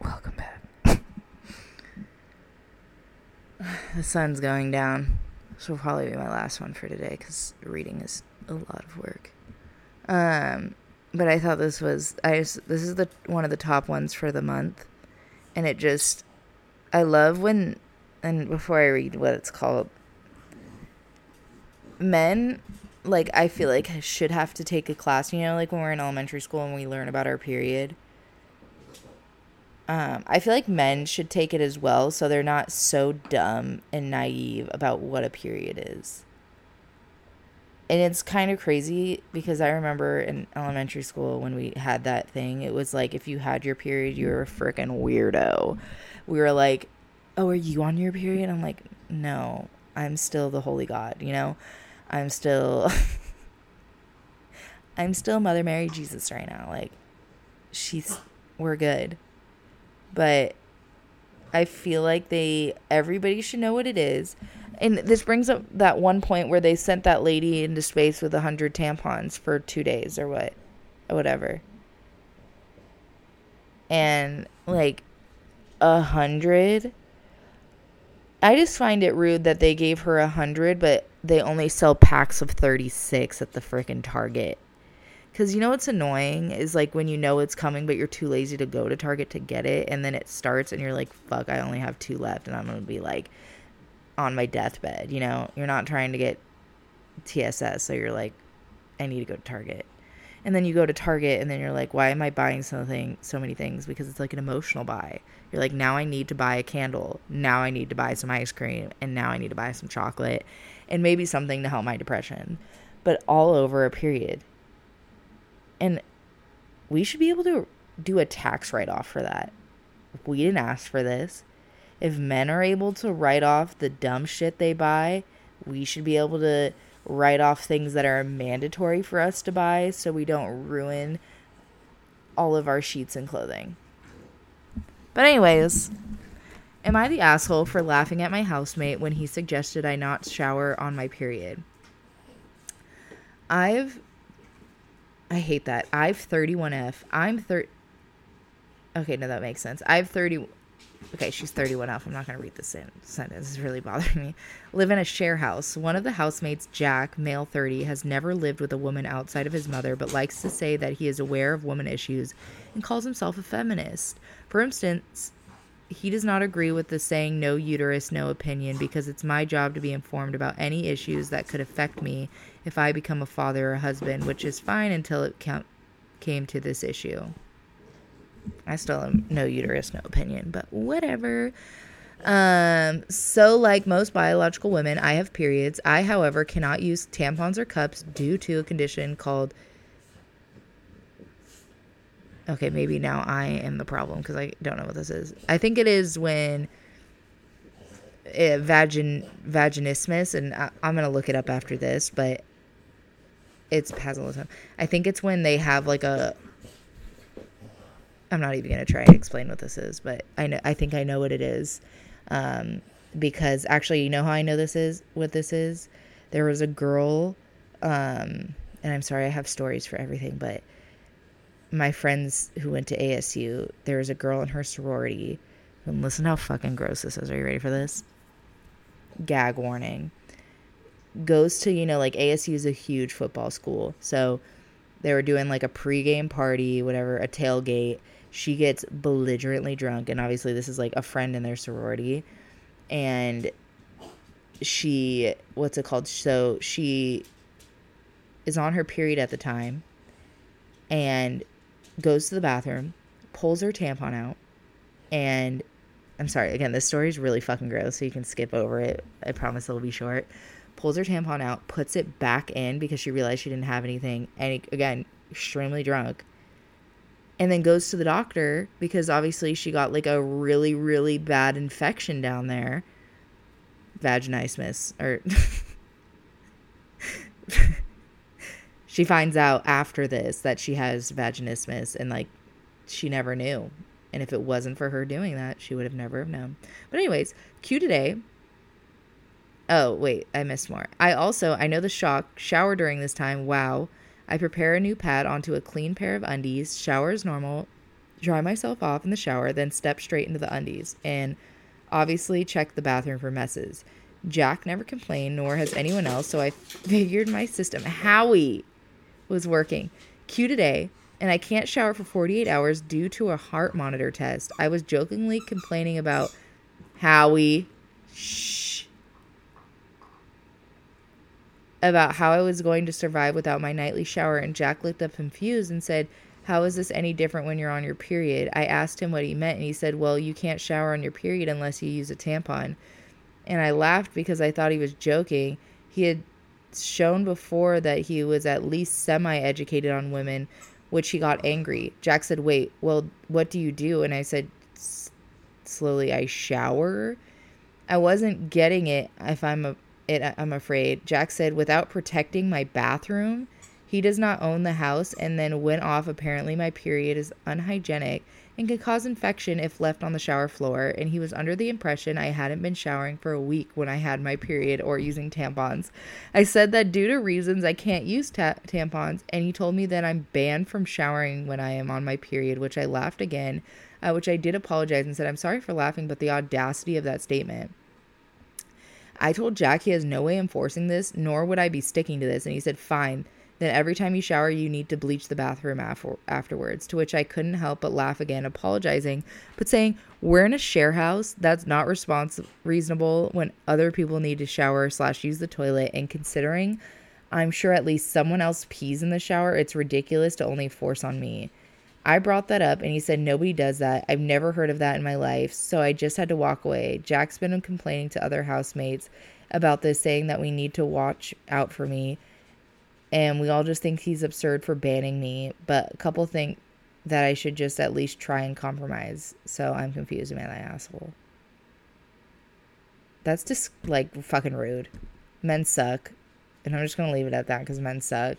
Welcome back. the sun's going down. This will probably be my last one for today because reading is a lot of work. Um, but I thought this was I just, this is the one of the top ones for the month, and it just I love when and before I read what it's called, men like I feel like I should have to take a class. You know, like when we're in elementary school and we learn about our period. Um, I feel like men should take it as well, so they're not so dumb and naive about what a period is. And it's kind of crazy because I remember in elementary school when we had that thing, it was like if you had your period, you were a freaking weirdo. We were like, "Oh, are you on your period?" I'm like, "No, I'm still the holy God." You know, I'm still, I'm still Mother Mary Jesus right now. Like, she's, we're good but I feel like they everybody should know what it is. And this brings up that one point where they sent that lady into space with a hundred tampons for two days or what, or whatever. And like a hundred. I just find it rude that they gave her a hundred, but they only sell packs of thirty six at the freaking Target. Because you know what's annoying is like when you know it's coming, but you're too lazy to go to Target to get it, and then it starts, and you're like, fuck, I only have two left, and I'm gonna be like on my deathbed. You know, you're not trying to get TSS, so you're like, I need to go to Target. And then you go to Target, and then you're like, why am I buying something, so many things? Because it's like an emotional buy. You're like, now I need to buy a candle. Now I need to buy some ice cream. And now I need to buy some chocolate and maybe something to help my depression. But all over a period. And we should be able to do a tax write off for that. We didn't ask for this. If men are able to write off the dumb shit they buy, we should be able to write off things that are mandatory for us to buy so we don't ruin all of our sheets and clothing. But, anyways, am I the asshole for laughing at my housemate when he suggested I not shower on my period? I've I hate that. I've 31F. I'm 30. Okay, no, that makes sense. I've 30. Okay, she's 31F. I'm not going to read this sentence. It's really bothering me. Live in a share house. One of the housemates, Jack, male 30, has never lived with a woman outside of his mother, but likes to say that he is aware of woman issues and calls himself a feminist. For instance, he does not agree with the saying no uterus, no opinion because it's my job to be informed about any issues that could affect me if I become a father or husband, which is fine until it came to this issue. I still am no uterus, no opinion, but whatever. Um, so like most biological women, I have periods. I, however, cannot use tampons or cups due to a condition called Okay, maybe now I am the problem because I don't know what this is. I think it is when it, vagin vaginismus, and I, am gonna look it up after this, but it's pazzolism. I think it's when they have like a. I'm not even gonna try and explain what this is, but I know I think I know what it is, um, because actually, you know how I know this is what this is. There was a girl, um, and I'm sorry I have stories for everything, but my friends who went to ASU, there was a girl in her sorority. And listen how fucking gross this is. Are you ready for this? Gag warning. Goes to, you know, like ASU is a huge football school. So they were doing like a pregame party, whatever, a tailgate. She gets belligerently drunk. And obviously, this is like a friend in their sorority. And she, what's it called? So she is on her period at the time. And goes to the bathroom, pulls her tampon out, and I'm sorry, again, this story is really fucking gross, so you can skip over it. I promise it'll be short. Pulls her tampon out, puts it back in because she realized she didn't have anything, and again, extremely drunk. And then goes to the doctor because obviously she got like a really, really bad infection down there. Vaginismus, or. she finds out after this that she has vaginismus and like she never knew. And if it wasn't for her doing that, she would have never have known. But anyways, Q today Oh, wait, I missed more. I also, I know the shock, shower during this time. Wow. I prepare a new pad onto a clean pair of undies, shower as normal, dry myself off in the shower, then step straight into the undies, and obviously check the bathroom for messes. Jack never complained, nor has anyone else, so I figured my system, Howie, was working. Q today, and I can't shower for 48 hours due to a heart monitor test. I was jokingly complaining about Howie. Shh. About how I was going to survive without my nightly shower, and Jack looked up confused and said, How is this any different when you're on your period? I asked him what he meant, and he said, Well, you can't shower on your period unless you use a tampon. And I laughed because I thought he was joking. He had shown before that he was at least semi educated on women, which he got angry. Jack said, Wait, well, what do you do? And I said, Slowly, I shower. I wasn't getting it if I'm a it, I'm afraid. Jack said, without protecting my bathroom, he does not own the house and then went off. Apparently, my period is unhygienic and could cause infection if left on the shower floor. And he was under the impression I hadn't been showering for a week when I had my period or using tampons. I said that due to reasons I can't use ta- tampons, and he told me that I'm banned from showering when I am on my period, which I laughed again, uh, which I did apologize and said, I'm sorry for laughing, but the audacity of that statement. I told Jack he has no way enforcing this, nor would I be sticking to this. And he said, fine. Then every time you shower, you need to bleach the bathroom after- afterwards. To which I couldn't help but laugh again, apologizing, but saying, we're in a share house. That's not respons- reasonable when other people need to shower slash use the toilet. And considering I'm sure at least someone else pees in the shower, it's ridiculous to only force on me. I brought that up and he said, Nobody does that. I've never heard of that in my life. So I just had to walk away. Jack's been complaining to other housemates about this, saying that we need to watch out for me. And we all just think he's absurd for banning me. But a couple think that I should just at least try and compromise. So I'm confused, man, I asshole? That's just like fucking rude. Men suck. And I'm just going to leave it at that because men suck.